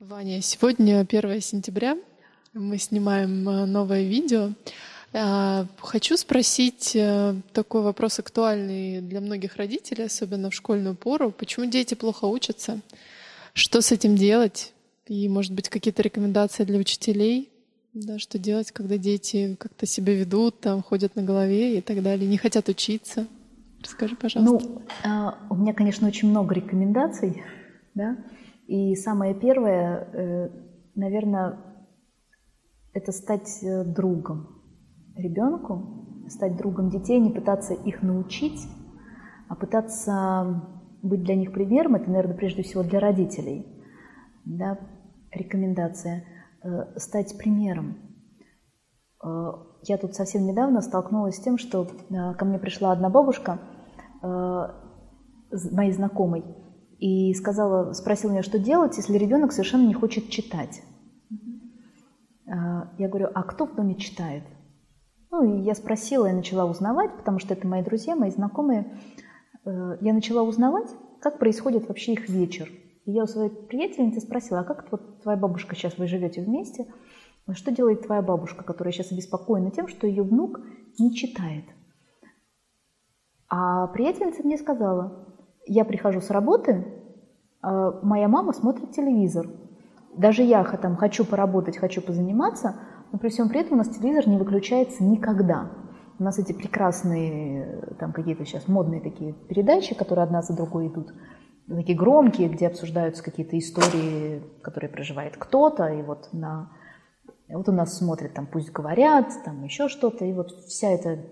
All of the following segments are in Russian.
Ваня, сегодня 1 сентября. Мы снимаем э, новое видео. А, хочу спросить э, такой вопрос актуальный для многих родителей, особенно в школьную пору. Почему дети плохо учатся? Что с этим делать? И, может быть, какие-то рекомендации для учителей? Да, что делать, когда дети как-то себя ведут, там, ходят на голове и так далее, не хотят учиться? Расскажи, пожалуйста. Ну, а, у меня, конечно, очень много рекомендаций, да, и самое первое, э, наверное, это стать э, другом ребенку, стать другом детей, не пытаться их научить, а пытаться быть для них примером. Это, наверное, прежде всего для родителей. Да, рекомендация э, стать примером. Я тут совсем недавно столкнулась с тем, что ко мне пришла одна бабушка, моей знакомой, и сказала, спросила меня, что делать, если ребенок совершенно не хочет читать. А, я говорю, а кто в доме читает? Ну, и я спросила, я начала узнавать, потому что это мои друзья, мои знакомые. Э, я начала узнавать, как происходит вообще их вечер. И я у своей приятельницы спросила, а как вот твоя бабушка сейчас, вы живете вместе, что делает твоя бабушка, которая сейчас обеспокоена тем, что ее внук не читает? А приятельница мне сказала, я прихожу с работы, а моя мама смотрит телевизор. Даже я там хочу поработать, хочу позаниматься, но при всем при этом у нас телевизор не выключается никогда. У нас эти прекрасные, там какие-то сейчас модные такие передачи, которые одна за другой идут, такие громкие, где обсуждаются какие-то истории, которые проживает кто-то, и вот на... Вот у нас смотрят там «Пусть говорят», там еще что-то, и вот вся эта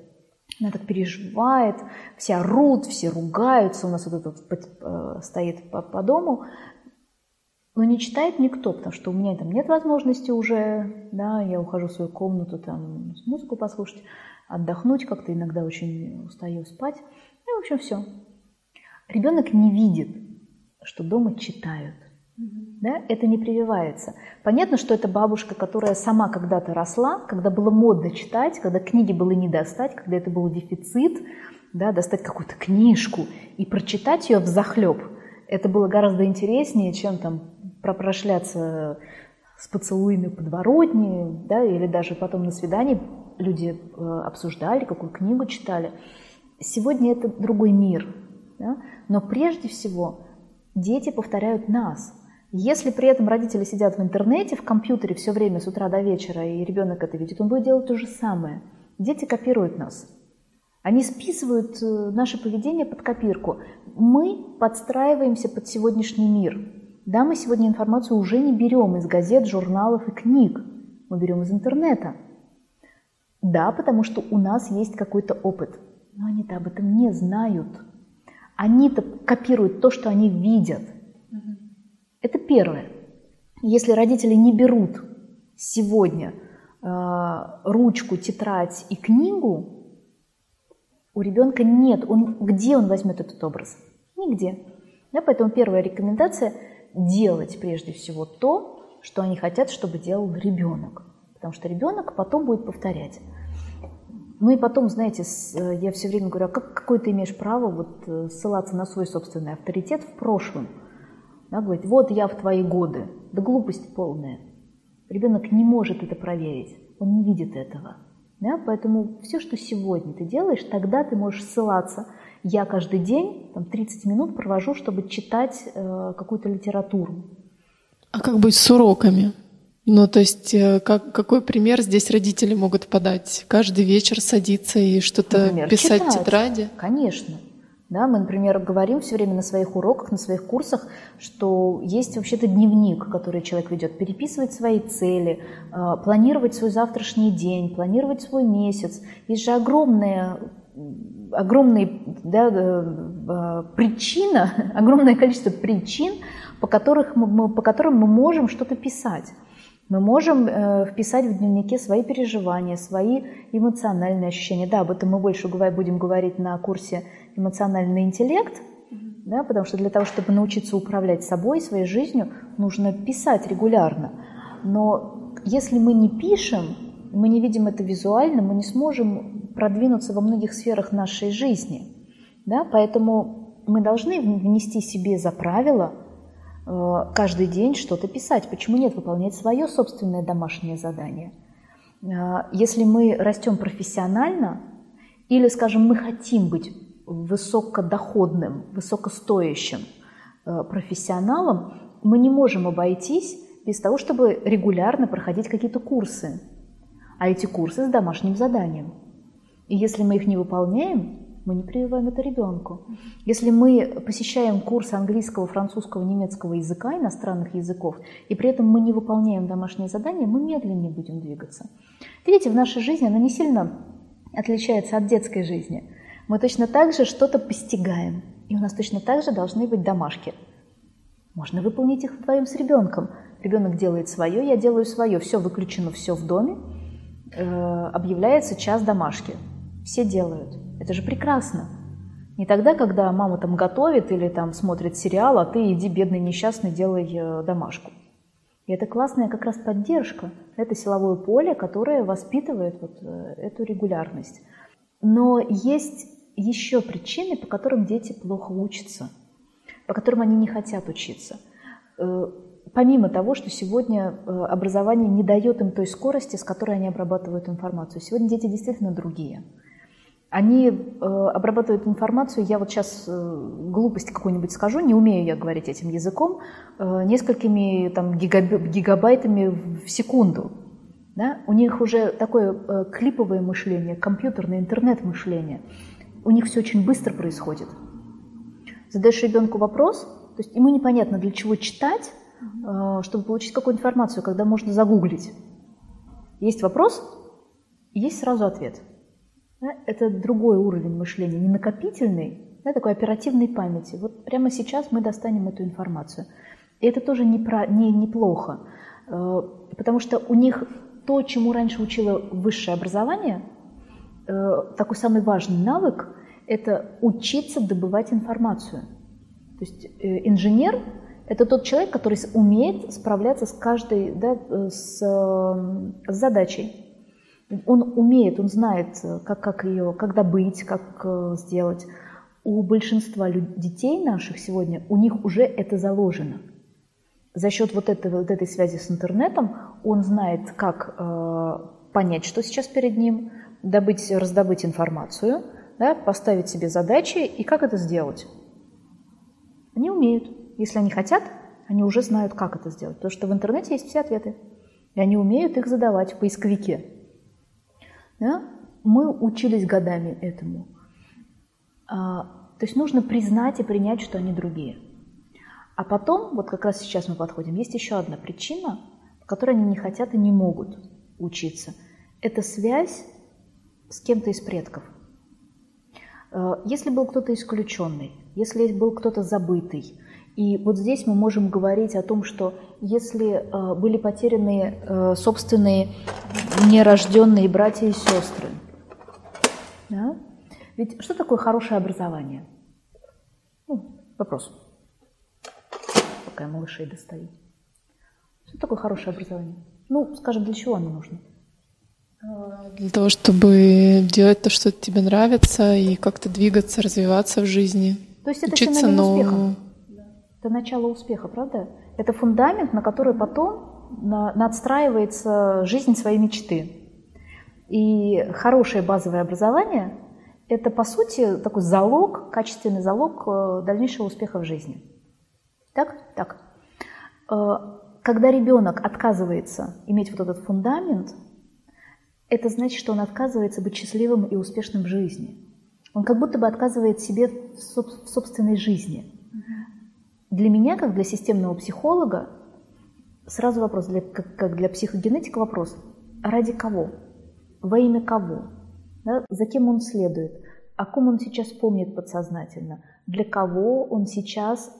она так переживает, все орут, все ругаются, у нас вот это вот стоит по, по дому, но не читает никто, потому что у меня там нет возможности уже, да, я ухожу в свою комнату, там, музыку послушать, отдохнуть, как-то иногда очень устаю спать. И, в общем, все. Ребенок не видит, что дома читают. Да? Это не прививается. Понятно, что это бабушка, которая сама когда-то росла, когда было модно читать, когда книги было не достать, когда это был дефицит, да, достать какую-то книжку и прочитать ее в захлеб. Это было гораздо интереснее, чем там пропрошляться с поцелуями подворотни, да, или даже потом на свидании люди э, обсуждали, какую книгу читали. Сегодня это другой мир. Да? Но прежде всего дети повторяют нас – если при этом родители сидят в интернете, в компьютере все время с утра до вечера, и ребенок это видит, он будет делать то же самое. Дети копируют нас. Они списывают э, наше поведение под копирку. Мы подстраиваемся под сегодняшний мир. Да, мы сегодня информацию уже не берем из газет, журналов и книг. Мы берем из интернета. Да, потому что у нас есть какой-то опыт. Но они-то об этом не знают. Они-то копируют то, что они видят – это первое. Если родители не берут сегодня э, ручку, тетрадь и книгу, у ребенка нет. Он, где он возьмет этот образ? Нигде. Да, поэтому первая рекомендация – делать прежде всего то, что они хотят, чтобы делал ребенок. Потому что ребенок потом будет повторять. Ну и потом, знаете, э, я все время говорю, а как, какое ты имеешь право вот э, ссылаться на свой собственный авторитет в прошлом? Да, говорит, вот я в твои годы. Да глупость полная. Ребенок не может это проверить, он не видит этого. Да? Поэтому все, что сегодня ты делаешь, тогда ты можешь ссылаться. Я каждый день там, 30 минут провожу, чтобы читать э, какую-то литературу. А как быть с уроками? Ну, то есть, э, как, какой пример здесь родители могут подать? Каждый вечер садиться и что-то писать читать. в тетради? Конечно. Да, мы, например, говорим все время на своих уроках, на своих курсах, что есть вообще-то дневник, который человек ведет, переписывать свои цели, э, планировать свой завтрашний день, планировать свой месяц. Есть же огромная огромная да, э, э, причина, огромное количество причин, по, которых мы, по которым мы можем что-то писать. Мы можем э, вписать в дневнике свои переживания, свои эмоциональные ощущения. Да, об этом мы больше будем говорить на курсе эмоциональный интеллект, да, потому что для того, чтобы научиться управлять собой, своей жизнью, нужно писать регулярно. Но если мы не пишем, мы не видим это визуально, мы не сможем продвинуться во многих сферах нашей жизни. Да? Поэтому мы должны внести себе за правило каждый день что-то писать. Почему нет выполнять свое собственное домашнее задание? Э, если мы растем профессионально, или, скажем, мы хотим быть высокодоходным, высокостоящим э, профессионалом, мы не можем обойтись без того, чтобы регулярно проходить какие-то курсы. А эти курсы с домашним заданием. И если мы их не выполняем, мы не прививаем это ребенку. Если мы посещаем курсы английского, французского, немецкого языка, иностранных языков, и при этом мы не выполняем домашние задания, мы медленнее будем двигаться. Видите, в нашей жизни она не сильно отличается от детской жизни. Мы точно так же что-то постигаем, и у нас точно так же должны быть домашки. Можно выполнить их вдвоем с ребенком. Ребенок делает свое, я делаю свое. Все выключено, все в доме. Э, объявляется час домашки. Все делают. Это же прекрасно. Не тогда, когда мама там готовит или там смотрит сериал, а ты иди, бедный несчастный, делай э, домашку. И это классная как раз поддержка. Это силовое поле, которое воспитывает вот э, эту регулярность. Но есть еще причины, по которым дети плохо учатся, по которым они не хотят учиться. Э, помимо того, что сегодня образование не дает им той скорости, с которой они обрабатывают информацию. Сегодня дети действительно другие. Они э, обрабатывают информацию, я вот сейчас э, глупость какую-нибудь скажу, не умею я говорить этим языком, э, несколькими там, гигабайтами в секунду. Да? У них уже такое э, клиповое мышление, компьютерное, интернет-мышление. У них все очень быстро происходит. Задаешь ребенку вопрос, то есть ему непонятно, для чего читать, э, чтобы получить какую-то информацию, когда можно загуглить. Есть вопрос, есть сразу ответ – это другой уровень мышления, не накопительный, да, такой оперативной памяти. Вот прямо сейчас мы достанем эту информацию. И это тоже не про, не, неплохо, э, потому что у них то, чему раньше учило высшее образование, э, такой самый важный навык – это учиться добывать информацию. То есть э, инженер – это тот человек, который умеет справляться с каждой, да, с, с задачей. Он умеет, он знает, как, как ее, когда быть, как э, сделать. У большинства детей наших сегодня, у них уже это заложено. За счет вот этой, вот этой связи с интернетом он знает, как э, понять, что сейчас перед ним, добыть, раздобыть информацию, да, поставить себе задачи и как это сделать. Они умеют. Если они хотят, они уже знают, как это сделать. Потому что в интернете есть все ответы. И они умеют их задавать в поисковике. Да? Мы учились годами этому. А, то есть нужно признать и принять, что они другие. А потом, вот как раз сейчас мы подходим, есть еще одна причина, по которой они не хотят и не могут учиться. Это связь с кем-то из предков. А, если был кто-то исключенный, если был кто-то забытый, и вот здесь мы можем говорить о том, что если э, были потеряны э, собственные нерожденные братья и сестры, да? ведь что такое хорошее образование? Ну, вопрос. Пока я малышей достаю. Что такое хорошее образование? Ну, скажем, для чего оно нужно? Для того, чтобы делать то, что тебе нравится, и как-то двигаться, развиваться в жизни. То есть это Учиться новому. успеха. Это начало успеха, правда? Это фундамент, на который потом надстраивается жизнь своей мечты. И хорошее базовое образование – это, по сути, такой залог, качественный залог э, дальнейшего успеха в жизни. Так? Так. Э, когда ребенок отказывается иметь вот этот фундамент, это значит, что он отказывается быть счастливым и успешным в жизни. Он как будто бы отказывает себе в собственной жизни. Для меня, как для системного психолога, сразу вопрос, для, как, как для психогенетика вопрос, ради кого? Во имя кого? Да? За кем он следует? О ком он сейчас помнит подсознательно? Для кого он сейчас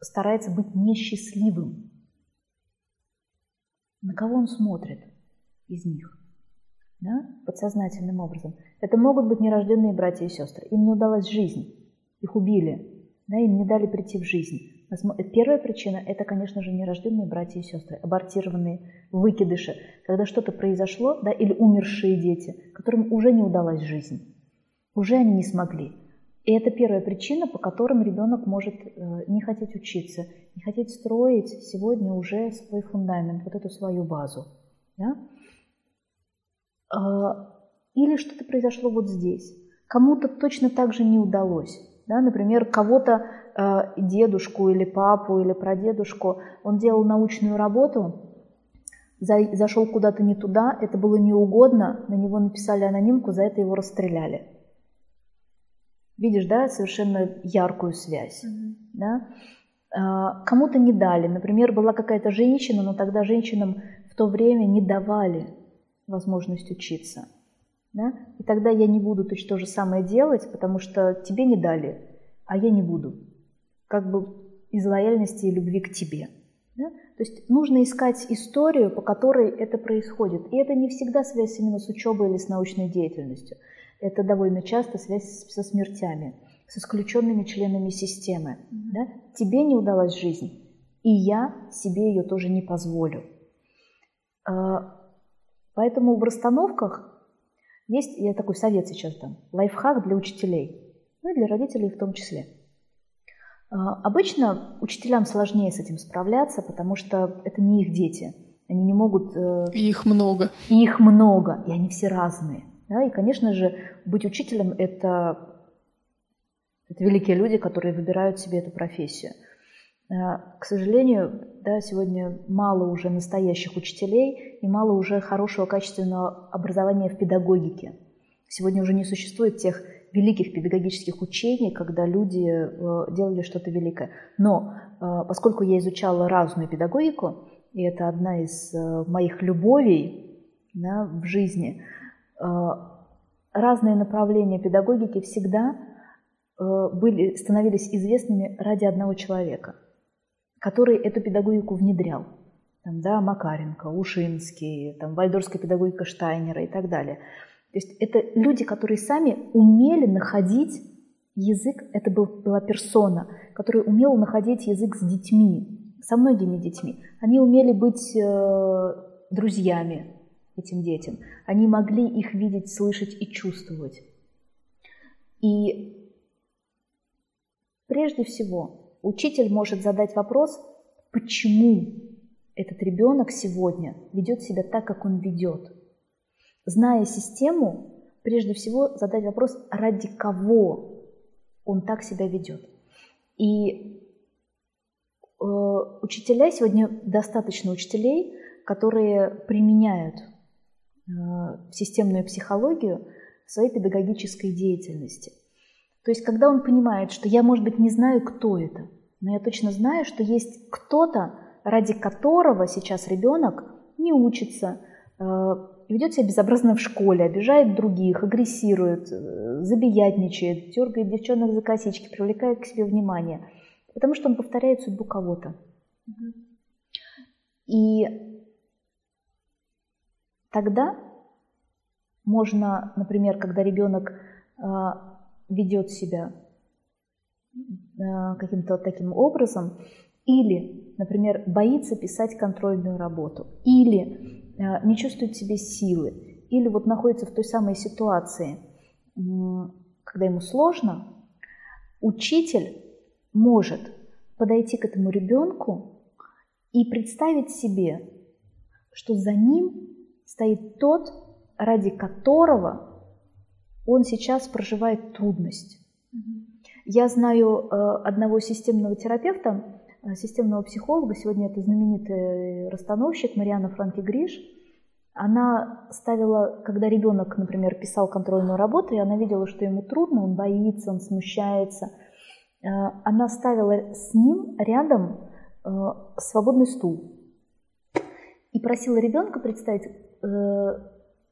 старается быть несчастливым? На кого он смотрит из них? Да? Подсознательным образом. Это могут быть нерожденные братья и сестры. Им не удалась жизнь. Их убили. Да? Им не дали прийти в жизнь. Первая причина – это, конечно же, нерожденные братья и сестры, абортированные выкидыши, когда что-то произошло, да, или умершие дети, которым уже не удалась жизнь, уже они не смогли. И это первая причина, по которым ребенок может э, не хотеть учиться, не хотеть строить сегодня уже свой фундамент, вот эту свою базу. Да? А, или что-то произошло вот здесь. Кому-то точно так же не удалось. Да? Например, кого-то, э, дедушку или папу или прадедушку, он делал научную работу, зашел куда-то не туда, это было неугодно, на него написали анонимку, за это его расстреляли. Видишь, да, совершенно яркую связь. Mm-hmm. Да? А, кому-то не дали. Например, была какая-то женщина, но тогда женщинам в то время не давали возможность учиться. Да? И тогда я не буду точно то же самое делать, потому что тебе не дали, а я не буду. Как бы из лояльности и любви к тебе. Да? То есть нужно искать историю, по которой это происходит. И это не всегда связь именно с учебой или с научной деятельностью это довольно часто связь со смертями, с исключенными членами системы. Mm-hmm. Да? Тебе не удалась жизнь, и я себе ее тоже не позволю. А, поэтому в расстановках есть, я такой совет сейчас дам, лайфхак для учителей, ну и для родителей в том числе. А, обычно учителям сложнее с этим справляться, потому что это не их дети. Они не могут... Э, их много. их много, и они все разные. Да? И, конечно же, быть учителем – это, это великие люди, которые выбирают себе эту профессию. А, к сожалению, да, сегодня мало уже настоящих учителей и мало уже хорошего качественного образования в педагогике. Сегодня уже не существует тех великих педагогических учений, когда люди э, делали что-то великое. Но э, поскольку я изучала разную педагогику, и это одна из э, моих любовей да, в жизни – разные направления педагогики всегда были, становились известными ради одного человека, который эту педагогику внедрял. Там, да, Макаренко, Ушинский, там, вальдорская педагогика Штайнера и так далее. То есть это люди, которые сами умели находить язык, это был, была персона, которая умела находить язык с детьми, со многими детьми. Они умели быть э, друзьями, этим детям. Они могли их видеть, слышать и чувствовать. И прежде всего учитель может задать вопрос, почему этот ребенок сегодня ведет себя так, как он ведет. Зная систему, прежде всего задать вопрос, ради кого он так себя ведет. И э, учителя сегодня достаточно учителей, которые применяют Э, системную психологию в своей педагогической деятельности. То есть, когда он понимает, что я, может быть, не знаю, кто это, но я точно знаю, что есть кто-то, ради которого сейчас ребенок не учится, э, ведет себя безобразно в школе, обижает других, агрессирует, э, забиятничает, дергает девчонок за косички, привлекает к себе внимание, потому что он повторяет судьбу кого-то. И Тогда можно, например, когда ребенок а, ведет себя а, каким-то таким образом, или, например, боится писать контрольную работу, или не чувствует в себе силы, или вот находится в той самой ситуации, когда ему сложно, учитель может подойти к этому ребенку и представить себе, что за ним стоит тот, ради которого он сейчас проживает трудность. Я знаю э, одного системного терапевта, э, системного психолога, сегодня это знаменитый расстановщик Мариана Франки Гриш. Она ставила, когда ребенок, например, писал контрольную работу, и она видела, что ему трудно, он боится, он смущается, э, она ставила с ним рядом свободный стул и просила ребенка представить Э,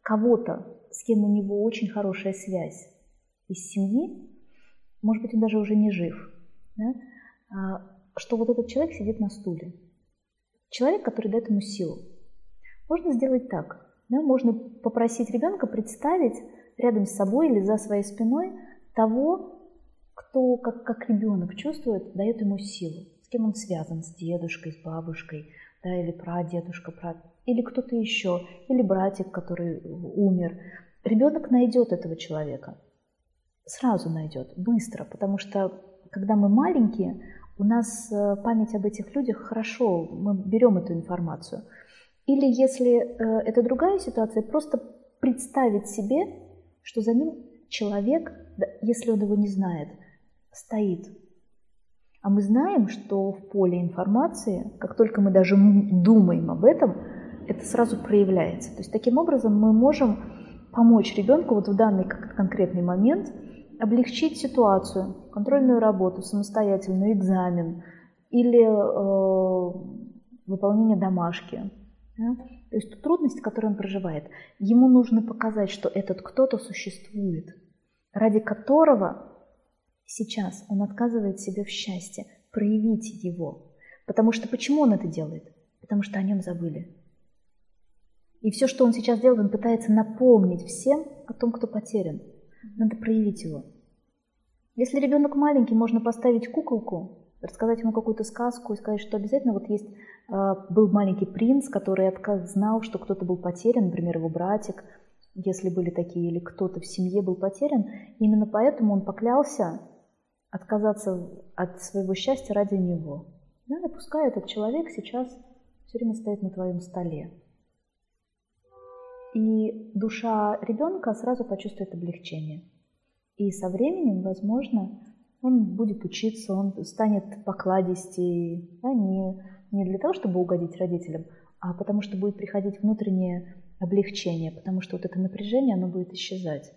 кого-то, с кем у него очень хорошая связь из семьи, может быть, он даже уже не жив, да, а, что вот этот человек сидит на стуле. Человек, который дает ему силу. Можно сделать так. Да, можно попросить ребенка представить рядом с собой или за своей спиной того, кто, как, как ребенок чувствует, дает ему силу. С кем он связан, с дедушкой, с бабушкой, да, или прадедушка, прад, или кто-то еще, или братик, который умер. Ребенок найдет этого человека. сразу найдет, быстро, потому что когда мы маленькие, у нас э, память об этих людях хорошо, мы берем эту информацию. Или если э, это другая ситуация, просто представить себе, что за ним человек, если он его не знает, стоит. А мы знаем, что в поле информации, как только мы даже думаем об этом, это сразу проявляется. То есть таким образом мы можем помочь ребенку вот в данный конкретный момент облегчить ситуацию, контрольную работу, самостоятельный экзамен или э, выполнение домашки. Да? То есть трудность, которую он проживает, ему нужно показать, что этот кто-то существует, ради которого сейчас он отказывает себе в счастье, проявить его. Потому что почему он это делает? Потому что о нем забыли. И все, что он сейчас делает, он пытается напомнить всем о том, кто потерян. Надо проявить его. Если ребенок маленький, можно поставить куколку, рассказать ему какую-то сказку и сказать, что обязательно вот есть э, был маленький принц, который знал, что кто-то был потерян, например, его братик, если были такие, или кто-то в семье был потерян. Именно поэтому он поклялся отказаться от своего счастья ради него. Да, и пускай этот человек сейчас все время стоит на твоем столе. И душа ребенка сразу почувствует облегчение. И со временем, возможно, он будет учиться, он станет покладистей, да, не, не для того, чтобы угодить родителям, а потому что будет приходить внутреннее облегчение, потому что вот это напряжение, оно будет исчезать.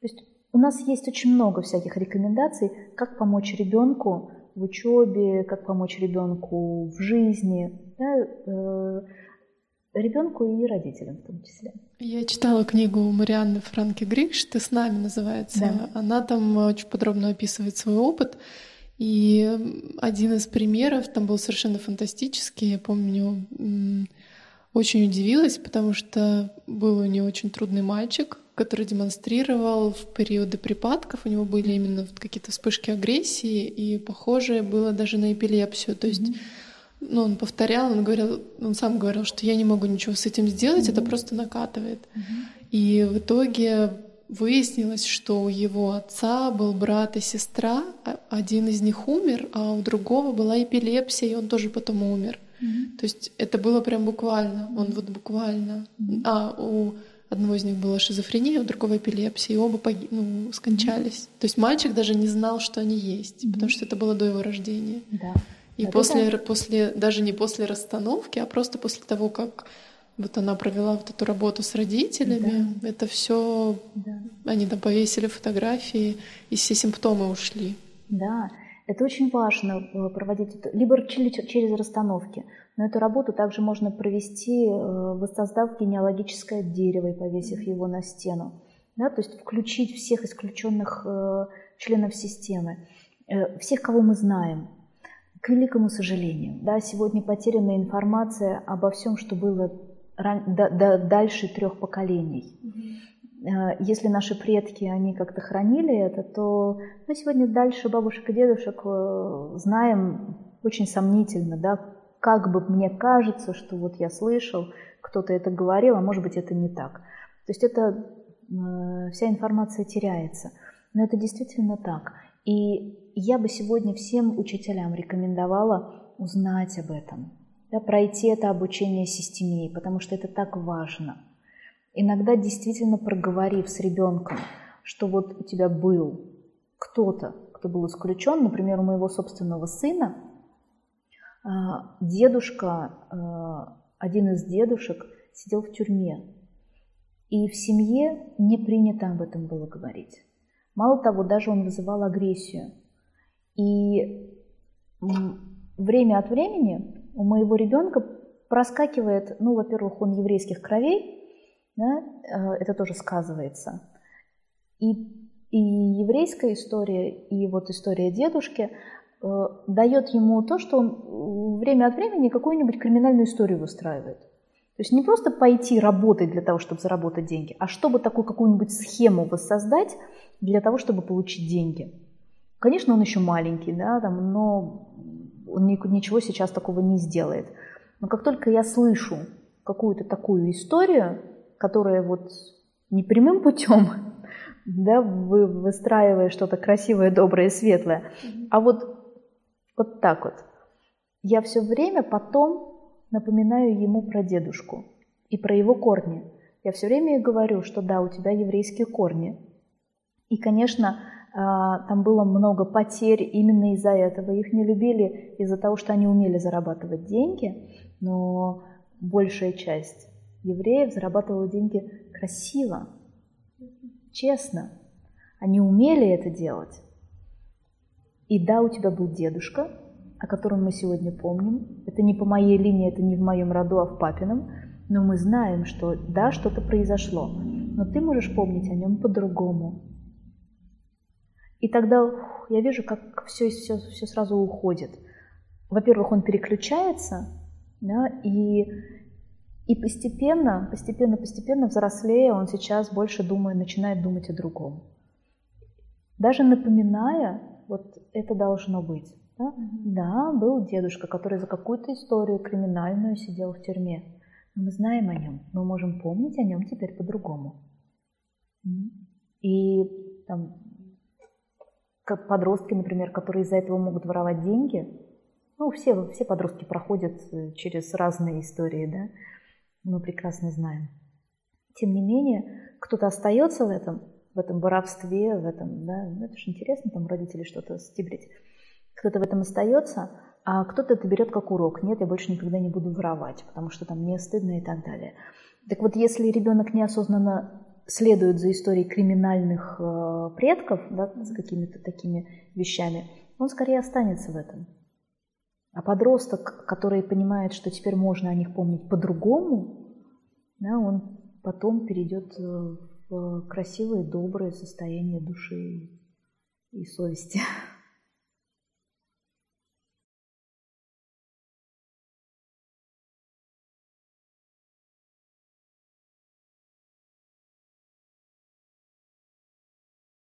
То есть у нас есть очень много всяких рекомендаций, как помочь ребенку в учебе, как помочь ребенку в жизни. Да, э, ребенку и родителям в том числе. Я читала книгу Марианны Франки Гриш «Ты с нами» называется. Да. Она там очень подробно описывает свой опыт. И один из примеров там был совершенно фантастический. Я помню, очень удивилась, потому что был у нее очень трудный мальчик, который демонстрировал в периоды припадков. У него были именно какие-то вспышки агрессии, и похожее было даже на эпилепсию. То есть mm-hmm ну, он повторял, он говорил, он сам говорил, что я не могу ничего с этим сделать, mm-hmm. это просто накатывает. Mm-hmm. И в итоге выяснилось, что у его отца был брат и сестра, а один из них умер, а у другого была эпилепсия, и он тоже потом умер. Mm-hmm. То есть это было прям буквально, он вот буквально. Mm-hmm. А у одного из них была шизофрения, у другого эпилепсия, и оба погиб... ну, скончались. Mm-hmm. То есть мальчик даже не знал, что они есть, mm-hmm. потому что это было до его рождения. Да. И это после, да. после, даже не после расстановки, а просто после того, как вот она провела вот эту работу с родителями, да. это все, да. они там повесили фотографии, и все симптомы ушли. Да, это очень важно э, проводить это, либо через расстановки, но эту работу также можно провести, э, воссоздав генеалогическое дерево и повесив его на стену. Да, то есть включить всех исключенных э, членов системы, всех, кого мы знаем, к великому сожалению, да, сегодня потеряна информация обо всем, что было ран... до, до, дальше трех поколений. Mm-hmm. Если наши предки, они как-то хранили это, то мы сегодня дальше бабушек и дедушек э, знаем очень сомнительно, да, как бы мне кажется, что вот я слышал, кто-то это говорил, а может быть это не так. То есть это э, вся информация теряется. Но это действительно так. И я бы сегодня всем учителям рекомендовала узнать об этом, да, пройти это обучение системе, потому что это так важно. Иногда действительно проговорив с ребенком, что вот у тебя был кто-то, кто был исключен, например, у моего собственного сына, а, дедушка, а, один из дедушек сидел в тюрьме, и в семье не принято об этом было говорить. Мало того, даже он вызывал агрессию. И время от времени у моего ребенка проскакивает, ну, во-первых, он еврейских кровей, да, э, это тоже сказывается. И, и еврейская история, и вот история дедушки э, дает ему то, что он время от времени какую-нибудь криминальную историю выстраивает. То есть не просто пойти работать для того, чтобы заработать деньги, а чтобы такую какую-нибудь схему воссоздать для того, чтобы получить деньги. Конечно, он еще маленький, да, там, но он ничего сейчас такого не сделает. Но как только я слышу какую-то такую историю, которая вот не прямым путем, да, вы, выстраивая что-то красивое, доброе, светлое. А вот, вот так вот. Я все время потом напоминаю ему про дедушку и про его корни. Я все время говорю, что да, у тебя еврейские корни. И, конечно, а, там было много потерь именно из-за этого. Их не любили из-за того, что они умели зарабатывать деньги, но большая часть евреев зарабатывала деньги красиво, честно. Они умели это делать. И да, у тебя был дедушка, о котором мы сегодня помним. Это не по моей линии, это не в моем роду, а в папином. Но мы знаем, что да, что-то произошло. Но ты можешь помнить о нем по-другому. И тогда я вижу, как все, все, все сразу уходит. Во-первых, он переключается, да, и, и постепенно, постепенно, постепенно взрослея, он сейчас больше думает, начинает думать о другом. Даже напоминая, вот это должно быть. Да? Mm-hmm. да, был дедушка, который за какую-то историю криминальную сидел в тюрьме. Но мы знаем о нем, мы можем помнить о нем теперь по-другому. И там, как подростки, например, которые из-за этого могут воровать деньги, ну, все, все подростки проходят э, через разные истории, да, мы прекрасно знаем. Тем не менее, кто-то остается в этом, в этом воровстве, в этом, да, ну, это же интересно, там родители что-то стибрить. Кто-то в этом остается, а кто-то это берет как урок. Нет, я больше никогда не буду воровать, потому что там мне стыдно и так далее. Так вот, если ребенок неосознанно следует за историей криминальных э, предков, да, за какими-то такими вещами, он скорее останется в этом. А подросток, который понимает, что теперь можно о них помнить по-другому, да, он потом перейдет в красивое, доброе состояние души и совести.